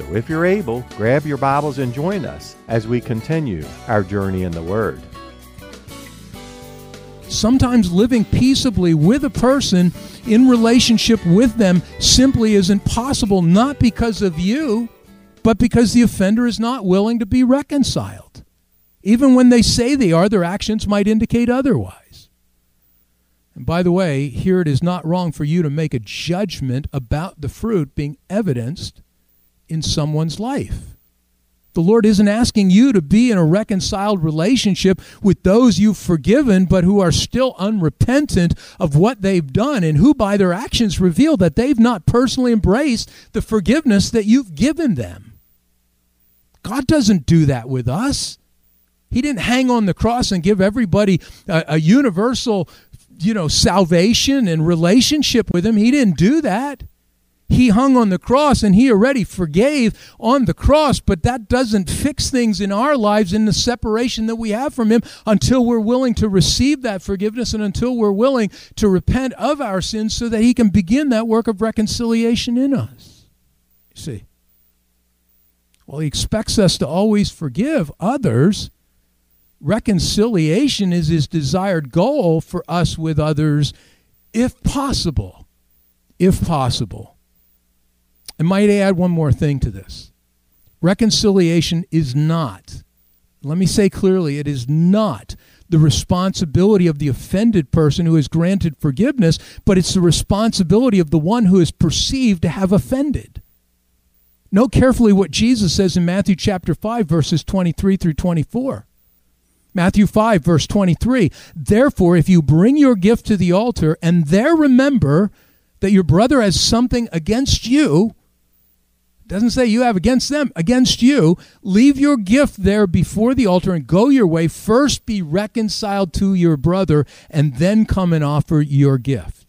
So if you're able, grab your Bibles and join us as we continue our journey in the Word. Sometimes living peaceably with a person in relationship with them simply isn't possible, not because of you, but because the offender is not willing to be reconciled. Even when they say they are, their actions might indicate otherwise. And by the way, here it is not wrong for you to make a judgment about the fruit being evidenced in someone's life. The Lord isn't asking you to be in a reconciled relationship with those you've forgiven, but who are still unrepentant of what they've done and who, by their actions, reveal that they've not personally embraced the forgiveness that you've given them. God doesn't do that with us. He didn't hang on the cross and give everybody a, a universal, you know, salvation and relationship with Him. He didn't do that. He hung on the cross and he already forgave on the cross, but that doesn't fix things in our lives in the separation that we have from him until we're willing to receive that forgiveness and until we're willing to repent of our sins so that he can begin that work of reconciliation in us. You see? Well, he expects us to always forgive others. Reconciliation is his desired goal for us with others, if possible. If possible. I might add one more thing to this. Reconciliation is not, let me say clearly, it is not the responsibility of the offended person who is granted forgiveness, but it's the responsibility of the one who is perceived to have offended. Note carefully what Jesus says in Matthew chapter 5, verses 23 through 24. Matthew 5, verse 23. Therefore, if you bring your gift to the altar and there remember that your brother has something against you, doesn't say you have against them, against you. Leave your gift there before the altar and go your way. First be reconciled to your brother, and then come and offer your gift.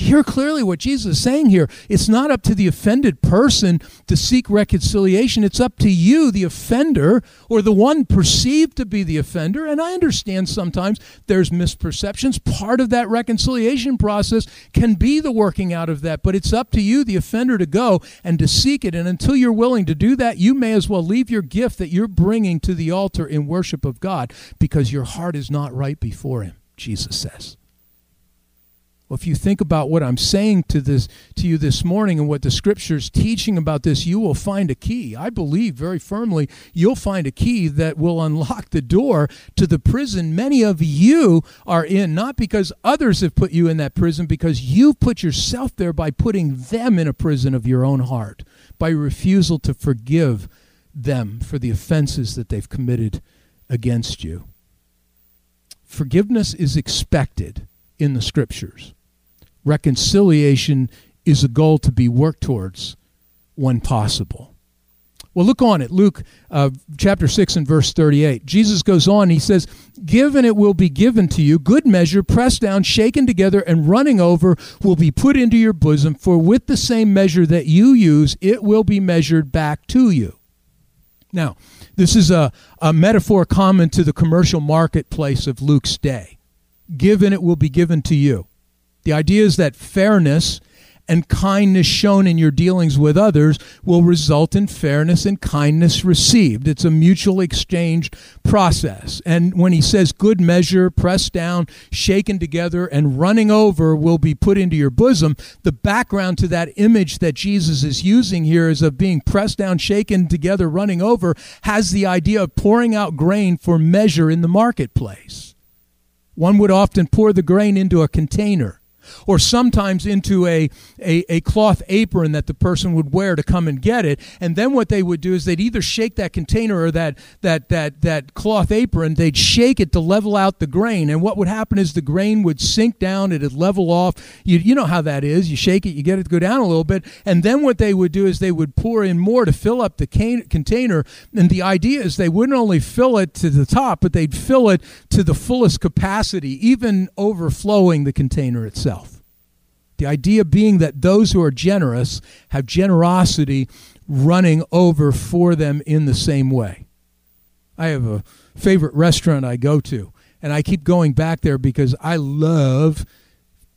Hear clearly what Jesus is saying here? It's not up to the offended person to seek reconciliation. It's up to you, the offender, or the one perceived to be the offender. And I understand sometimes there's misperceptions. Part of that reconciliation process can be the working out of that, but it's up to you, the offender, to go and to seek it. And until you're willing to do that, you may as well leave your gift that you're bringing to the altar in worship of God because your heart is not right before Him, Jesus says. Well, if you think about what I'm saying to this to you this morning and what the scripture's teaching about this, you will find a key. I believe very firmly you'll find a key that will unlock the door to the prison many of you are in, not because others have put you in that prison, because you've put yourself there by putting them in a prison of your own heart, by refusal to forgive them for the offenses that they've committed against you. Forgiveness is expected in the scriptures reconciliation is a goal to be worked towards when possible. Well, look on it. Luke uh, chapter 6 and verse 38. Jesus goes on, he says, Give and it will be given to you. Good measure, pressed down, shaken together, and running over will be put into your bosom. For with the same measure that you use, it will be measured back to you. Now, this is a, a metaphor common to the commercial marketplace of Luke's day. Give and it will be given to you. The idea is that fairness and kindness shown in your dealings with others will result in fairness and kindness received. It's a mutual exchange process. And when he says good measure, pressed down, shaken together, and running over will be put into your bosom, the background to that image that Jesus is using here is of being pressed down, shaken together, running over, has the idea of pouring out grain for measure in the marketplace. One would often pour the grain into a container or sometimes into a, a, a, cloth apron that the person would wear to come and get it. And then what they would do is they'd either shake that container or that, that, that, that cloth apron, they'd shake it to level out the grain. And what would happen is the grain would sink down, it'd level off. You, you know how that is. You shake it, you get it to go down a little bit. And then what they would do is they would pour in more to fill up the can- container. And the idea is they wouldn't only fill it to the top, but they'd fill it to the fullest capacity, even overflowing the container itself. The idea being that those who are generous have generosity running over for them in the same way. I have a favorite restaurant I go to, and I keep going back there because I love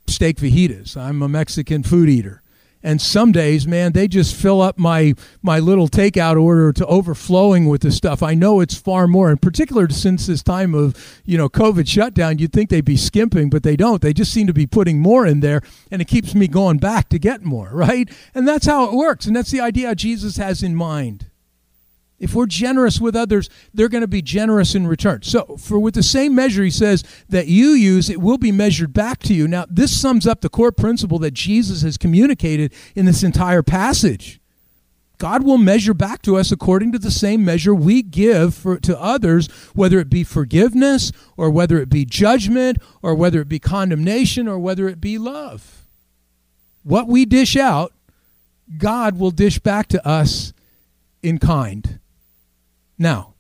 steak fajitas. I'm a Mexican food eater. And some days, man, they just fill up my my little takeout order to overflowing with the stuff. I know it's far more, in particular since this time of you know COVID shutdown. You'd think they'd be skimping, but they don't. They just seem to be putting more in there, and it keeps me going back to get more, right? And that's how it works, and that's the idea Jesus has in mind. If we're generous with others, they're going to be generous in return. So, for with the same measure, he says, that you use, it will be measured back to you. Now, this sums up the core principle that Jesus has communicated in this entire passage. God will measure back to us according to the same measure we give for, to others, whether it be forgiveness or whether it be judgment or whether it be condemnation or whether it be love. What we dish out, God will dish back to us in kind. Now,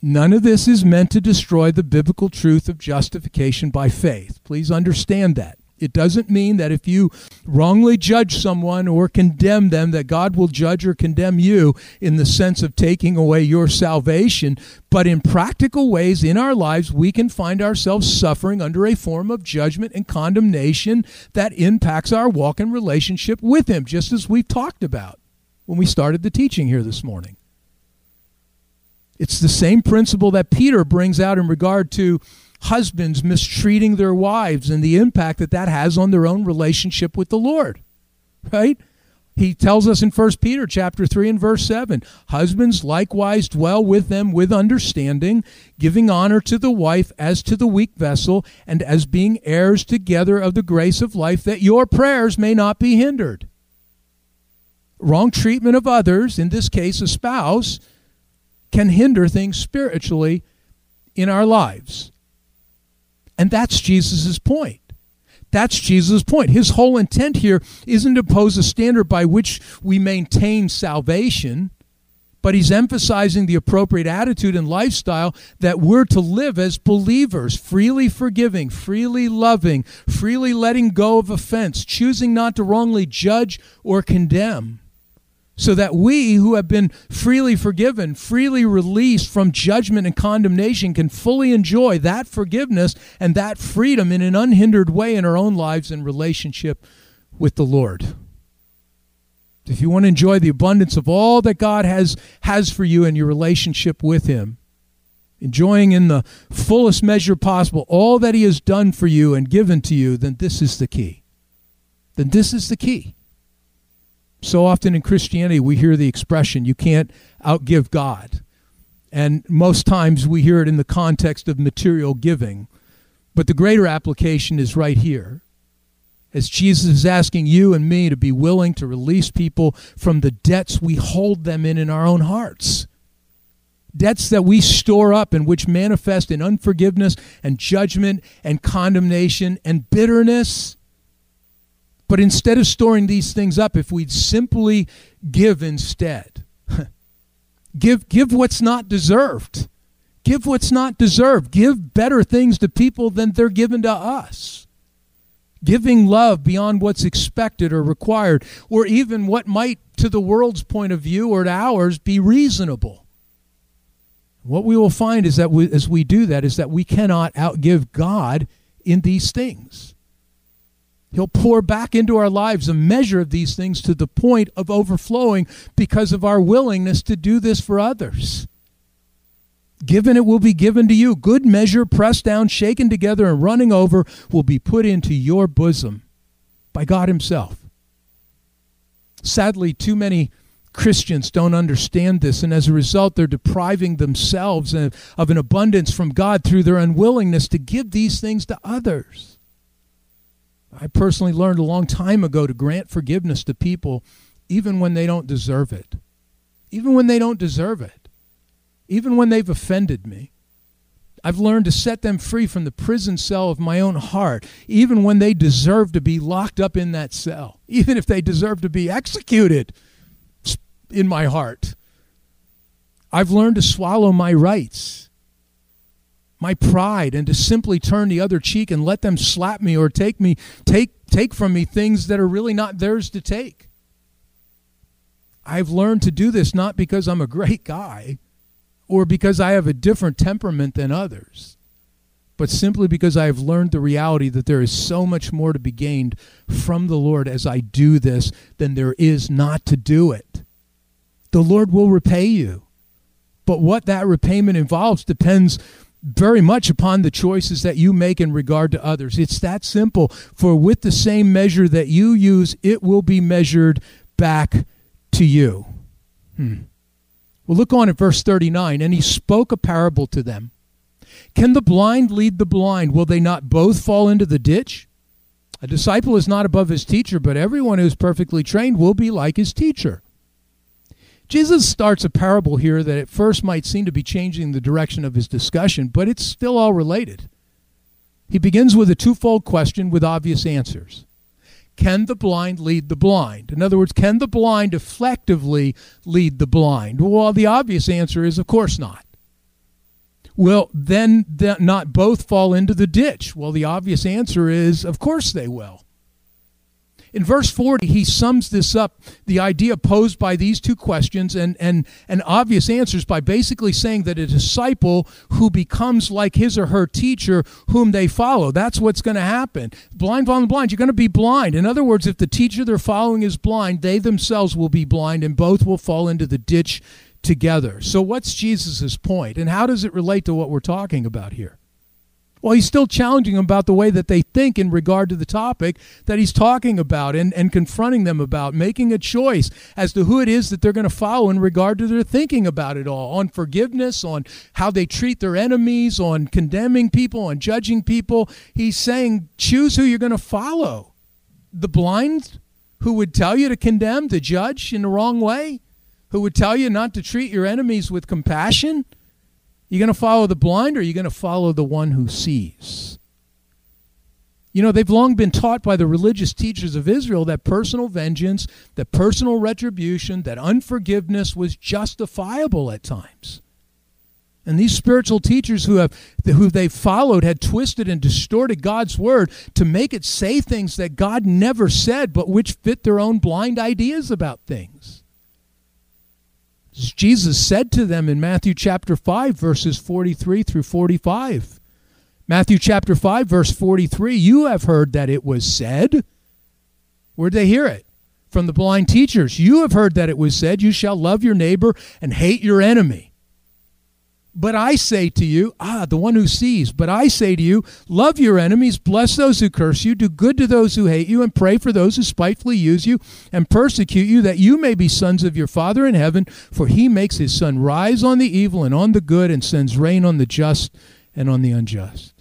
none of this is meant to destroy the biblical truth of justification by faith. Please understand that. It doesn't mean that if you wrongly judge someone or condemn them, that God will judge or condemn you in the sense of taking away your salvation. But in practical ways in our lives, we can find ourselves suffering under a form of judgment and condemnation that impacts our walk and relationship with Him, just as we've talked about when we started the teaching here this morning. It's the same principle that Peter brings out in regard to husbands mistreating their wives and the impact that that has on their own relationship with the Lord. Right? He tells us in 1 Peter chapter 3 and verse 7, husbands likewise dwell with them with understanding, giving honor to the wife as to the weak vessel, and as being heirs together of the grace of life, that your prayers may not be hindered. Wrong treatment of others, in this case a spouse, can hinder things spiritually in our lives. And that's Jesus' point. That's Jesus' point. His whole intent here isn't to pose a standard by which we maintain salvation, but he's emphasizing the appropriate attitude and lifestyle that we're to live as believers, freely forgiving, freely loving, freely letting go of offense, choosing not to wrongly judge or condemn so that we who have been freely forgiven, freely released from judgment and condemnation, can fully enjoy that forgiveness and that freedom in an unhindered way in our own lives and relationship with the Lord. If you want to enjoy the abundance of all that God has, has for you in your relationship with Him, enjoying in the fullest measure possible all that He has done for you and given to you, then this is the key. Then this is the key. So often in Christianity, we hear the expression, you can't outgive God. And most times we hear it in the context of material giving. But the greater application is right here. As Jesus is asking you and me to be willing to release people from the debts we hold them in in our own hearts. Debts that we store up and which manifest in unforgiveness and judgment and condemnation and bitterness but instead of storing these things up, if we'd simply give instead, give, give what's not deserved. Give what's not deserved. Give better things to people than they're given to us. Giving love beyond what's expected or required, or even what might, to the world's point of view or to ours, be reasonable. What we will find is that we, as we do that, is that we cannot outgive God in these things. He'll pour back into our lives a measure of these things to the point of overflowing because of our willingness to do this for others. Given it will be given to you. Good measure, pressed down, shaken together, and running over will be put into your bosom by God Himself. Sadly, too many Christians don't understand this, and as a result, they're depriving themselves of an abundance from God through their unwillingness to give these things to others. I personally learned a long time ago to grant forgiveness to people even when they don't deserve it. Even when they don't deserve it. Even when they've offended me. I've learned to set them free from the prison cell of my own heart, even when they deserve to be locked up in that cell, even if they deserve to be executed in my heart. I've learned to swallow my rights, my pride, and to simply turn the other cheek and let them slap me or take me take take from me things that are really not theirs to take. I've learned to do this not because I'm a great guy, or because I have a different temperament than others, but simply because I have learned the reality that there is so much more to be gained from the Lord as I do this than there is not to do it. The Lord will repay you. But what that repayment involves depends very much upon the choices that you make in regard to others. It's that simple. For with the same measure that you use, it will be measured back to you. Hmm. Well, look on at verse 39. And he spoke a parable to them. Can the blind lead the blind? Will they not both fall into the ditch? A disciple is not above his teacher, but everyone who is perfectly trained will be like his teacher. Jesus starts a parable here that at first might seem to be changing the direction of his discussion, but it's still all related. He begins with a twofold question with obvious answers. Can the blind lead the blind? In other words, can the blind effectively lead the blind? Well, the obvious answer is, of course not. Will then not both fall into the ditch? Well, the obvious answer is, of course they will. In verse 40, he sums this up, the idea posed by these two questions and, and, and obvious answers by basically saying that a disciple who becomes like his or her teacher whom they follow, that's what's going to happen. Blind following blind, you're going to be blind. In other words, if the teacher they're following is blind, they themselves will be blind and both will fall into the ditch together. So, what's Jesus' point, and how does it relate to what we're talking about here? Well, he's still challenging them about the way that they think in regard to the topic that he's talking about and, and confronting them about, making a choice as to who it is that they're going to follow in regard to their thinking about it all on forgiveness, on how they treat their enemies, on condemning people, on judging people. He's saying, choose who you're going to follow. The blind who would tell you to condemn, to judge in the wrong way, who would tell you not to treat your enemies with compassion you going to follow the blind or are you going to follow the one who sees? You know, they've long been taught by the religious teachers of Israel that personal vengeance, that personal retribution, that unforgiveness was justifiable at times. And these spiritual teachers who have who they followed had twisted and distorted God's word to make it say things that God never said, but which fit their own blind ideas about things. Jesus said to them in Matthew chapter 5, verses 43 through 45. Matthew chapter 5, verse 43 You have heard that it was said. Where'd they hear it? From the blind teachers. You have heard that it was said, You shall love your neighbor and hate your enemy. But I say to you, ah, the one who sees, but I say to you, love your enemies, bless those who curse you, do good to those who hate you, and pray for those who spitefully use you and persecute you, that you may be sons of your Father in heaven. For he makes his sun rise on the evil and on the good, and sends rain on the just and on the unjust.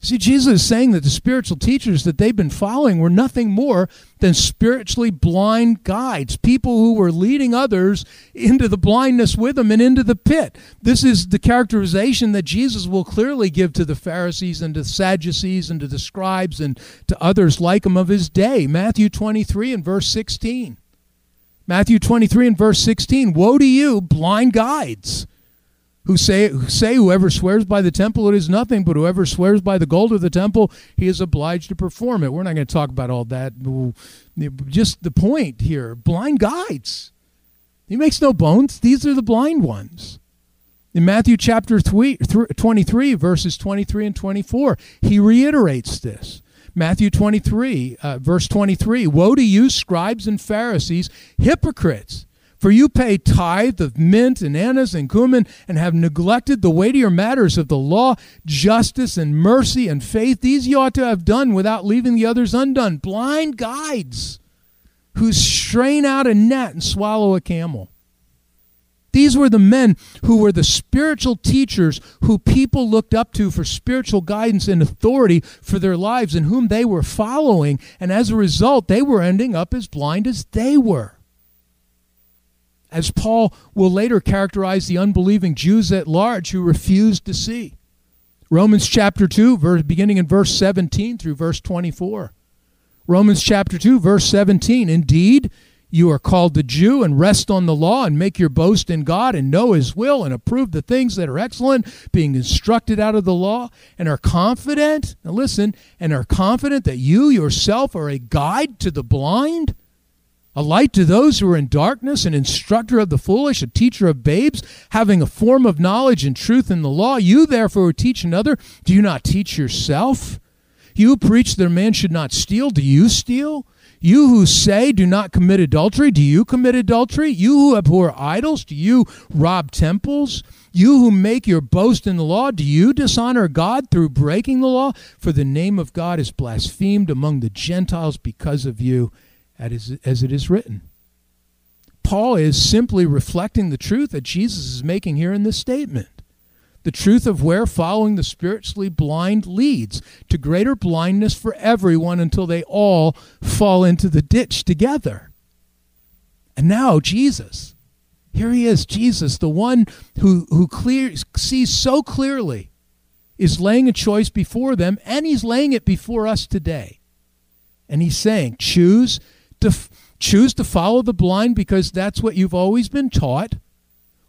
See, Jesus is saying that the spiritual teachers that they've been following were nothing more than spiritually blind guides, people who were leading others into the blindness with them and into the pit. This is the characterization that Jesus will clearly give to the Pharisees and to Sadducees and to the scribes and to others like him of his day. Matthew 23 and verse 16. Matthew 23 and verse 16 Woe to you, blind guides! Who say, say whoever swears by the temple it is nothing, but whoever swears by the gold of the temple he is obliged to perform it. We're not going to talk about all that. Just the point here blind guides. He makes no bones. These are the blind ones. In Matthew chapter 23, verses 23 and 24, he reiterates this. Matthew 23, uh, verse 23 Woe to you, scribes and Pharisees, hypocrites! For you pay tithe of mint and anise and cumin, and have neglected the weightier matters of the law, justice and mercy and faith. These you ought to have done without leaving the others undone. Blind guides who strain out a net and swallow a camel. These were the men who were the spiritual teachers who people looked up to for spiritual guidance and authority for their lives and whom they were following. And as a result, they were ending up as blind as they were. As Paul will later characterize the unbelieving Jews at large who refused to see. Romans chapter 2, verse, beginning in verse 17 through verse 24. Romans chapter 2, verse 17. Indeed, you are called the Jew and rest on the law and make your boast in God and know his will and approve the things that are excellent, being instructed out of the law, and are confident, now listen, and are confident that you yourself are a guide to the blind, a light to those who are in darkness, an instructor of the foolish, a teacher of babes, having a form of knowledge and truth in the law. You therefore teach another, do you not teach yourself? You preach that a man should not steal, do you steal? You who say, do not commit adultery, do you commit adultery? You who abhor idols, do you rob temples? You who make your boast in the law, do you dishonor God through breaking the law? For the name of God is blasphemed among the Gentiles because of you, as it is written. Paul is simply reflecting the truth that Jesus is making here in this statement the truth of where following the spiritually blind leads to greater blindness for everyone until they all fall into the ditch together. And now, Jesus. Here he is, Jesus, the one who, who clear, sees so clearly, is laying a choice before them, and he's laying it before us today. And he's saying, choose to, choose to follow the blind because that's what you've always been taught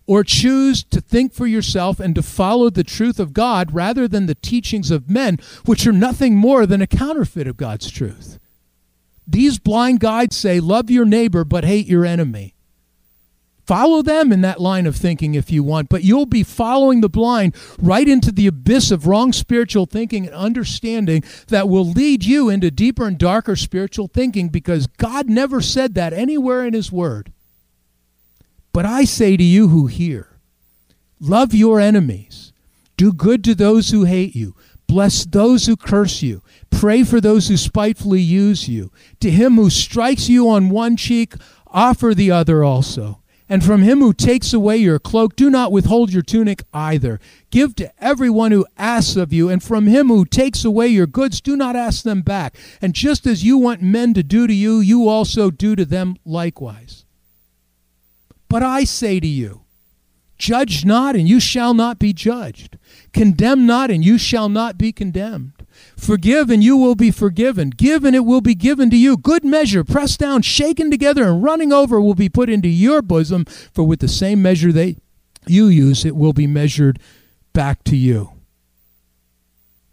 or choose to think for yourself and to follow the truth of God rather than the teachings of men, which are nothing more than a counterfeit of God's truth. These blind guides say, Love your neighbor, but hate your enemy. Follow them in that line of thinking if you want, but you'll be following the blind right into the abyss of wrong spiritual thinking and understanding that will lead you into deeper and darker spiritual thinking because God never said that anywhere in His Word. But I say to you who hear, love your enemies, do good to those who hate you, bless those who curse you, pray for those who spitefully use you. To him who strikes you on one cheek, offer the other also. And from him who takes away your cloak, do not withhold your tunic either. Give to everyone who asks of you, and from him who takes away your goods, do not ask them back. And just as you want men to do to you, you also do to them likewise. But I say to you, Judge not, and you shall not be judged. Condemn not, and you shall not be condemned. Forgive, and you will be forgiven. Give, and it will be given to you. Good measure, pressed down, shaken together, and running over will be put into your bosom. For with the same measure they you use, it will be measured back to you.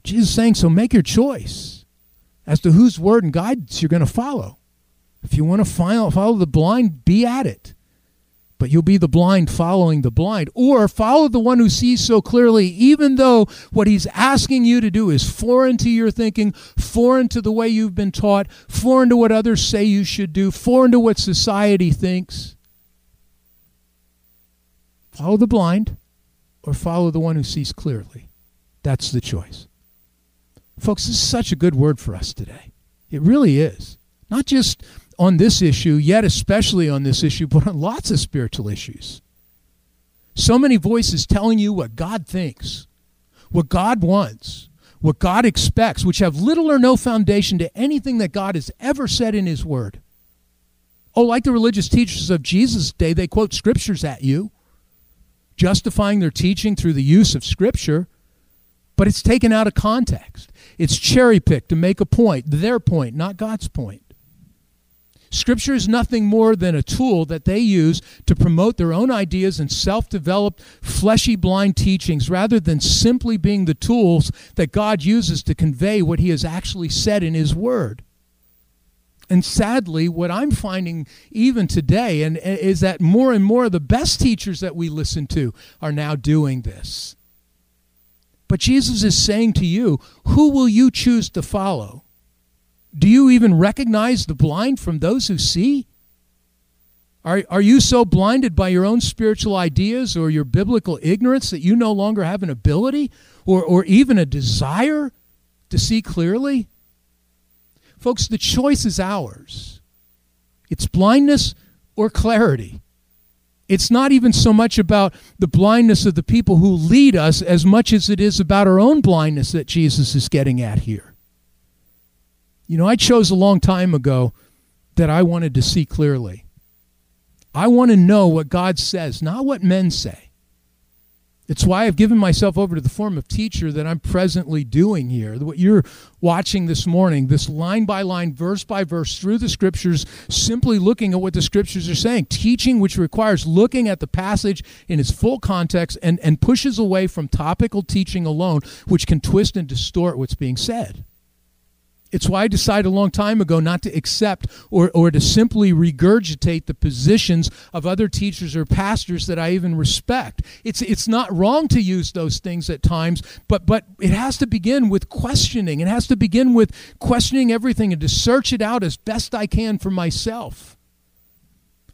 Jesus saying, so make your choice as to whose word and guidance you're going to follow. If you want to follow the blind, be at it but you'll be the blind following the blind. Or follow the one who sees so clearly, even though what he's asking you to do is foreign to your thinking, foreign to the way you've been taught, foreign to what others say you should do, foreign to what society thinks. Follow the blind or follow the one who sees clearly. That's the choice. Folks, this is such a good word for us today. It really is. Not just on this issue, yet especially on this issue, but on lots of spiritual issues. So many voices telling you what God thinks, what God wants, what God expects, which have little or no foundation to anything that God has ever said in His Word. Oh, like the religious teachers of Jesus' day, they quote scriptures at you, justifying their teaching through the use of scripture, but it's taken out of context. It's cherry picked to make a point, their point, not God's point. Scripture is nothing more than a tool that they use to promote their own ideas and self developed, fleshy, blind teachings rather than simply being the tools that God uses to convey what He has actually said in His Word. And sadly, what I'm finding even today and, is that more and more of the best teachers that we listen to are now doing this. But Jesus is saying to you, who will you choose to follow? Do you even recognize the blind from those who see? Are, are you so blinded by your own spiritual ideas or your biblical ignorance that you no longer have an ability or, or even a desire to see clearly? Folks, the choice is ours. It's blindness or clarity. It's not even so much about the blindness of the people who lead us as much as it is about our own blindness that Jesus is getting at here. You know, I chose a long time ago that I wanted to see clearly. I want to know what God says, not what men say. It's why I've given myself over to the form of teacher that I'm presently doing here. What you're watching this morning, this line by line, verse by verse through the scriptures, simply looking at what the scriptures are saying. Teaching which requires looking at the passage in its full context and, and pushes away from topical teaching alone, which can twist and distort what's being said. It's why I decided a long time ago not to accept or, or to simply regurgitate the positions of other teachers or pastors that I even respect. It's, it's not wrong to use those things at times, but, but it has to begin with questioning. It has to begin with questioning everything and to search it out as best I can for myself.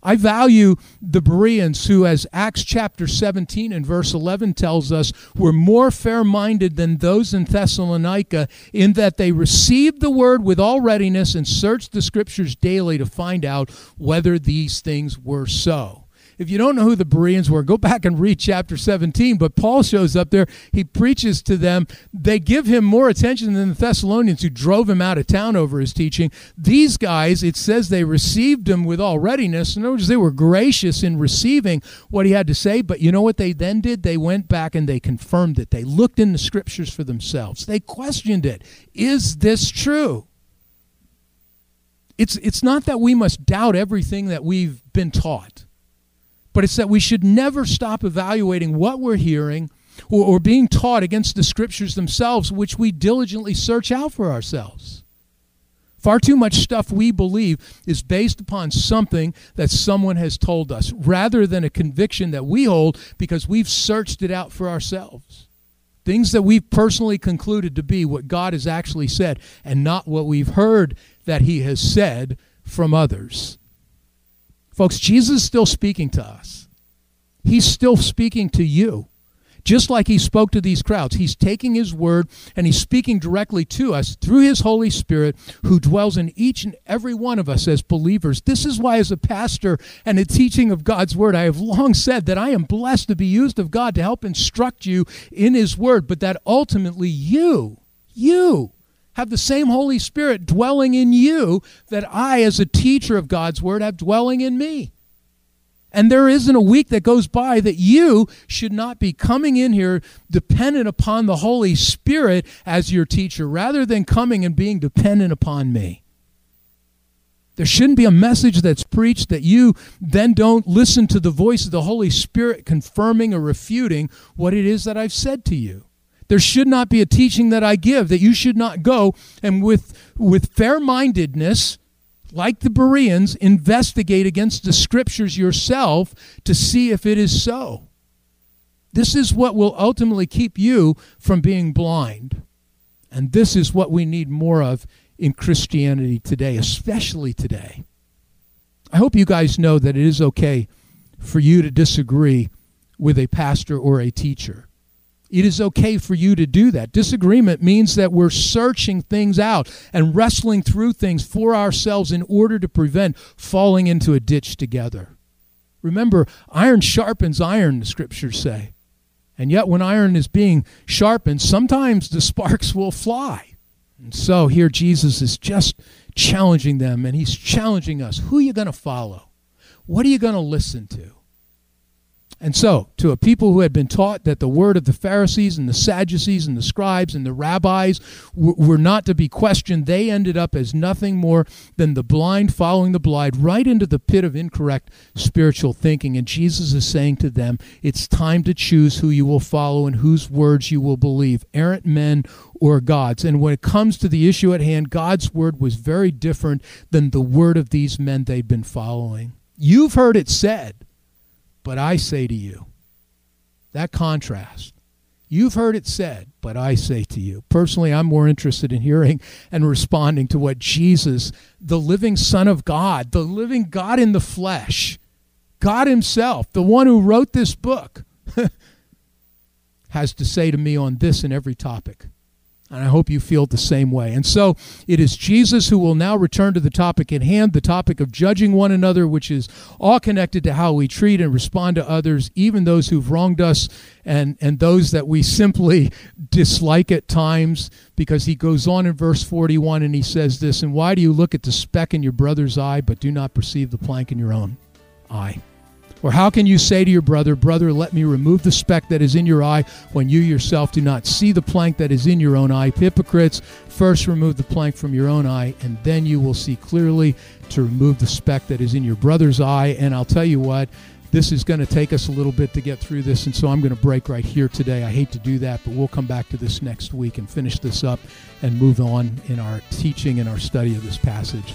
I value the Bereans who, as Acts chapter 17 and verse 11 tells us, were more fair minded than those in Thessalonica in that they received the word with all readiness and searched the scriptures daily to find out whether these things were so. If you don't know who the Bereans were, go back and read chapter 17. But Paul shows up there. He preaches to them. They give him more attention than the Thessalonians, who drove him out of town over his teaching. These guys, it says they received him with all readiness. In other words, they were gracious in receiving what he had to say. But you know what they then did? They went back and they confirmed it. They looked in the scriptures for themselves. They questioned it. Is this true? It's, it's not that we must doubt everything that we've been taught but it's that we should never stop evaluating what we're hearing or, or being taught against the scriptures themselves, which we diligently search out for ourselves. Far too much stuff we believe is based upon something that someone has told us rather than a conviction that we hold because we've searched it out for ourselves. Things that we've personally concluded to be what God has actually said and not what we've heard that He has said from others. Folks, Jesus is still speaking to us. He's still speaking to you. Just like he spoke to these crowds, he's taking his word and he's speaking directly to us through his Holy Spirit who dwells in each and every one of us as believers. This is why, as a pastor and a teaching of God's word, I have long said that I am blessed to be used of God to help instruct you in his word, but that ultimately you, you, have the same Holy Spirit dwelling in you that I, as a teacher of God's Word, have dwelling in me. And there isn't a week that goes by that you should not be coming in here dependent upon the Holy Spirit as your teacher, rather than coming and being dependent upon me. There shouldn't be a message that's preached that you then don't listen to the voice of the Holy Spirit confirming or refuting what it is that I've said to you. There should not be a teaching that I give that you should not go and with, with fair mindedness, like the Bereans, investigate against the scriptures yourself to see if it is so. This is what will ultimately keep you from being blind. And this is what we need more of in Christianity today, especially today. I hope you guys know that it is okay for you to disagree with a pastor or a teacher. It is okay for you to do that. Disagreement means that we're searching things out and wrestling through things for ourselves in order to prevent falling into a ditch together. Remember, iron sharpens iron, the scriptures say. And yet, when iron is being sharpened, sometimes the sparks will fly. And so here Jesus is just challenging them, and he's challenging us. Who are you going to follow? What are you going to listen to? And so, to a people who had been taught that the word of the Pharisees and the Sadducees and the scribes and the rabbis were not to be questioned, they ended up as nothing more than the blind following the blind right into the pit of incorrect spiritual thinking. And Jesus is saying to them, it's time to choose who you will follow and whose words you will believe errant men or God's. And when it comes to the issue at hand, God's word was very different than the word of these men they'd been following. You've heard it said but I say to you, that contrast. You've heard it said, but I say to you. Personally, I'm more interested in hearing and responding to what Jesus, the living Son of God, the living God in the flesh, God Himself, the one who wrote this book, has to say to me on this and every topic. And I hope you feel the same way. And so it is Jesus who will now return to the topic at hand, the topic of judging one another, which is all connected to how we treat and respond to others, even those who've wronged us and, and those that we simply dislike at times, because he goes on in verse 41 and he says this And why do you look at the speck in your brother's eye, but do not perceive the plank in your own eye? Or how can you say to your brother, Brother, let me remove the speck that is in your eye, when you yourself do not see the plank that is in your own eye? Hypocrites, first remove the plank from your own eye, and then you will see clearly to remove the speck that is in your brother's eye. And I'll tell you what, this is going to take us a little bit to get through this, and so I'm going to break right here today. I hate to do that, but we'll come back to this next week and finish this up and move on in our teaching and our study of this passage.